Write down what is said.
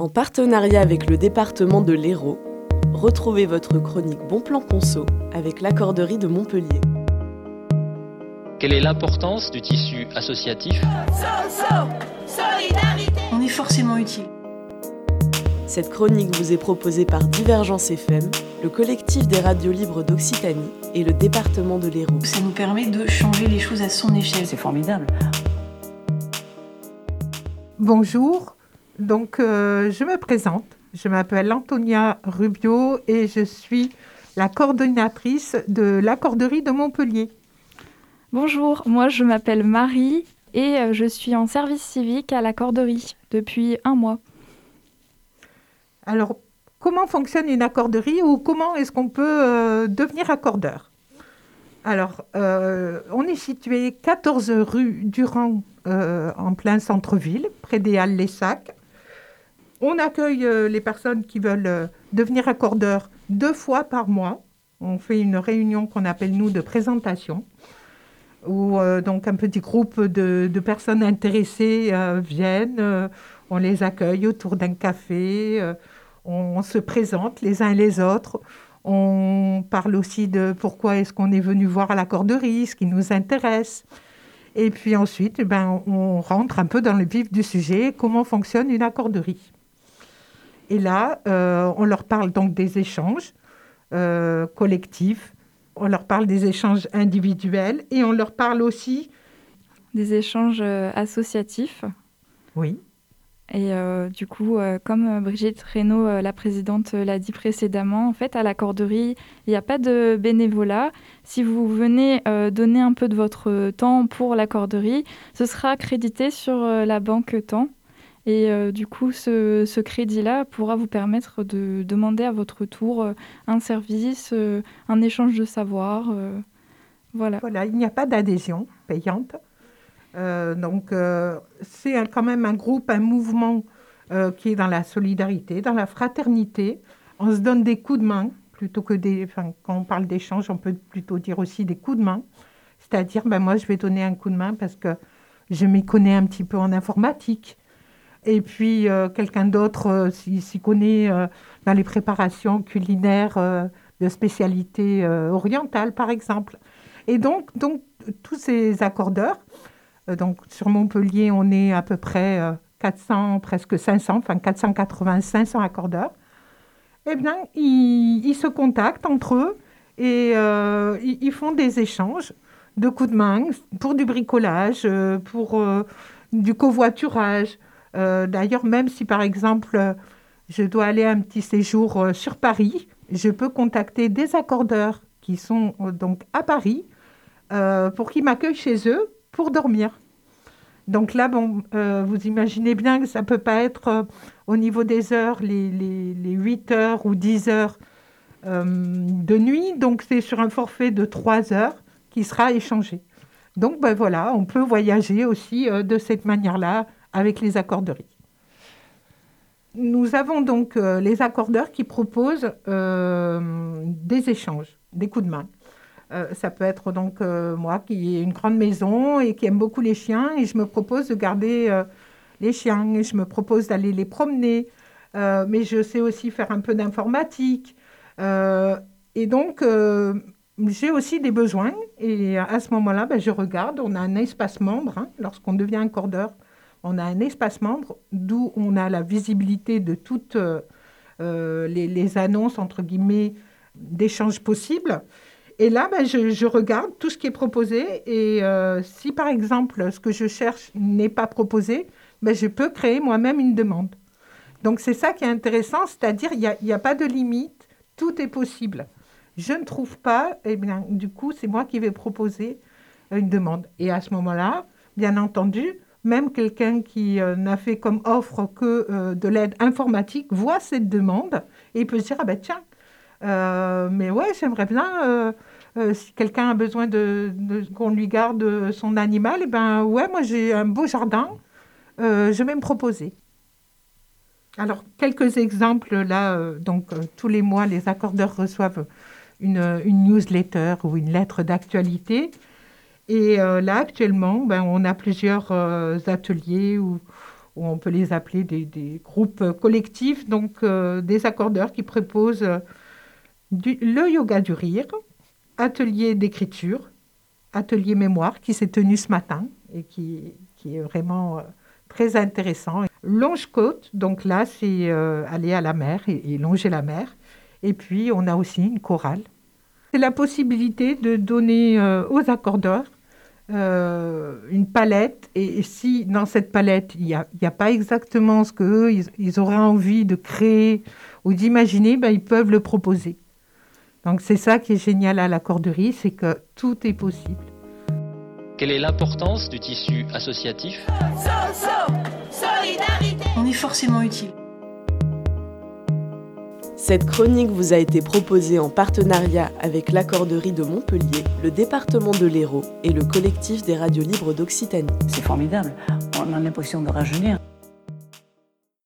En partenariat avec le département de l'Hérault, retrouvez votre chronique Bon Plan Conso avec l'accorderie de Montpellier. Quelle est l'importance du tissu associatif? On est forcément utile. Cette chronique vous est proposée par Divergence FM, le collectif des radios libres d'Occitanie et le département de l'Hérault. Ça nous permet de changer les choses à son échelle. C'est formidable. Bonjour, donc euh, je me présente. Je m'appelle Antonia Rubio et je suis la coordonnatrice de l'accorderie de Montpellier. Bonjour, moi je m'appelle Marie et euh, je suis en service civique à l'accorderie depuis un mois. Alors, comment fonctionne une accorderie ou comment est-ce qu'on peut euh, devenir accordeur? Alors, euh, on est situé 14 rue Durand euh, en plein centre-ville, près des Halles Les Sacs. On accueille euh, les personnes qui veulent euh, devenir accordeurs deux fois par mois. On fait une réunion qu'on appelle nous de présentation, où euh, donc un petit groupe de, personnes intéressées viennent. on les accueille autour d'un café. on, se présente les uns les autres. On parle aussi de pourquoi est-ce qu'on est venu voir à l'accorderie, ce qui nous intéresse. Et puis ensuite, ben, on rentre un peu dans le vif du sujet, comment fonctionne une accorderie. Et là, euh, on leur parle donc des échanges euh, collectifs, on leur parle des échanges individuels et on leur parle aussi, Des échanges euh, associatifs. oui, Et euh, du coup, euh, comme Brigitte Reynaud, euh, la présidente, l'a dit précédemment, en fait, à l'accorderie, il n'y a pas de bénévolat. Si vous venez donner un peu de votre temps pour l'accorderie, ce sera crédité sur la banque temps. Et euh, du coup, ce, crédit-là pourra vous permettre de demander à votre tour euh, un service, euh, un échange de savoir. voilà. voilà, il n'y a pas d'adhésion payante. Donc, c'est quand même un groupe, un mouvement qui est dans la solidarité, dans la fraternité. On se donne des coups de main, plutôt que des... Enfin, quand on parle d'échange, on peut plutôt dire aussi des coups de main. C'est-à-dire, ben, moi, je vais donner un coup de main parce que je m'y connais un petit peu en informatique. Et puis, euh, quelqu'un d'autre euh, s'y connaît euh, dans les préparations culinaires de spécialités orientales, par exemple. Et donc, donc tous ces accordeurs, donc sur Montpellier, on est à peu près euh, 400, presque 500, enfin 480, 500 accordeurs. Eh bien, ils, se contactent entre eux et ils, font des échanges de coups de main pour du bricolage, pour du covoiturage. Euh, D'ailleurs, même si par exemple, euh, je dois aller un petit séjour euh, sur Paris, je peux contacter des accordeurs qui sont donc à Paris pour qu'ils m'accueillent chez eux pour dormir. Donc là, bon, vous imaginez bien que ça ne peut pas être au niveau des heures, les, les, les 8 heures ou 10 heures de nuit. Donc c'est sur un forfait de 3 heures qui sera échangé. Donc ben voilà, on peut voyager aussi de cette manière-là avec les accorderies. Nous avons donc euh, les accordeurs qui proposent euh, des échanges, des coups de main. Euh, ça peut être donc moi qui ai une grande maison et qui aime beaucoup les chiens et je me propose de garder les chiens et je me propose d'aller les promener. Mais je sais aussi faire un peu d'informatique. Et donc, j'ai aussi des besoins. Et à ce moment-là, ben, je regarde. On a un espace membre. hein. Lorsqu'on devient un cordeur, on a un espace membre d'où on a la visibilité de toutes euh, euh, les, annonces, entre guillemets, d'échanges possibles. Et là, ben, je, regarde tout ce qui est proposé. Et euh, si, par exemple, ce que je cherche n'est pas proposé, ben, je peux créer moi-même une demande. Donc, c'est ça qui est intéressant, c'est-à-dire il n'y a, pas de limite, tout est possible. Je ne trouve pas, et bien, du coup, c'est moi qui vais proposer une demande. Et à ce moment-là, bien entendu, même quelqu'un qui euh, n'a fait comme offre que euh, de l'aide informatique voit cette demande et peut se dire, ah ben tiens, euh, mais ouais, j'aimerais bien, si quelqu'un a besoin de, qu'on lui garde son animal, eh ben ouais, moi j'ai un beau jardin, je vais me proposer. Alors, quelques exemples là, donc tous les mois, les accordeurs reçoivent une, une newsletter ou une lettre d'actualité. Et euh, là, actuellement, ben, on a plusieurs euh, ateliers où, on peut les appeler des, groupes collectifs, donc des accordeurs qui proposent le yoga du rire, atelier d'écriture, atelier mémoire qui s'est tenu ce matin et qui, est vraiment très intéressant. Longe-côte, donc là, c'est aller à la mer et, longer la mer. Et puis, on a aussi une chorale. C'est la possibilité de donner euh, aux accordeurs euh, une palette. Et, si dans cette palette, il n'y a, a, pas exactement ce qu'eux, ils, ils, auraient envie de créer ou d'imaginer, ben, ils peuvent le proposer. Donc c'est ça qui est génial à l'accorderie, c'est que tout est possible. Quelle est l'importance du tissu associatif? On est forcément utile. Cette chronique vous a été proposée en partenariat avec l'accorderie de Montpellier, le département de l'Hérault et le collectif des radios libres d'Occitanie. C'est formidable, on a l'impression de rajeunir.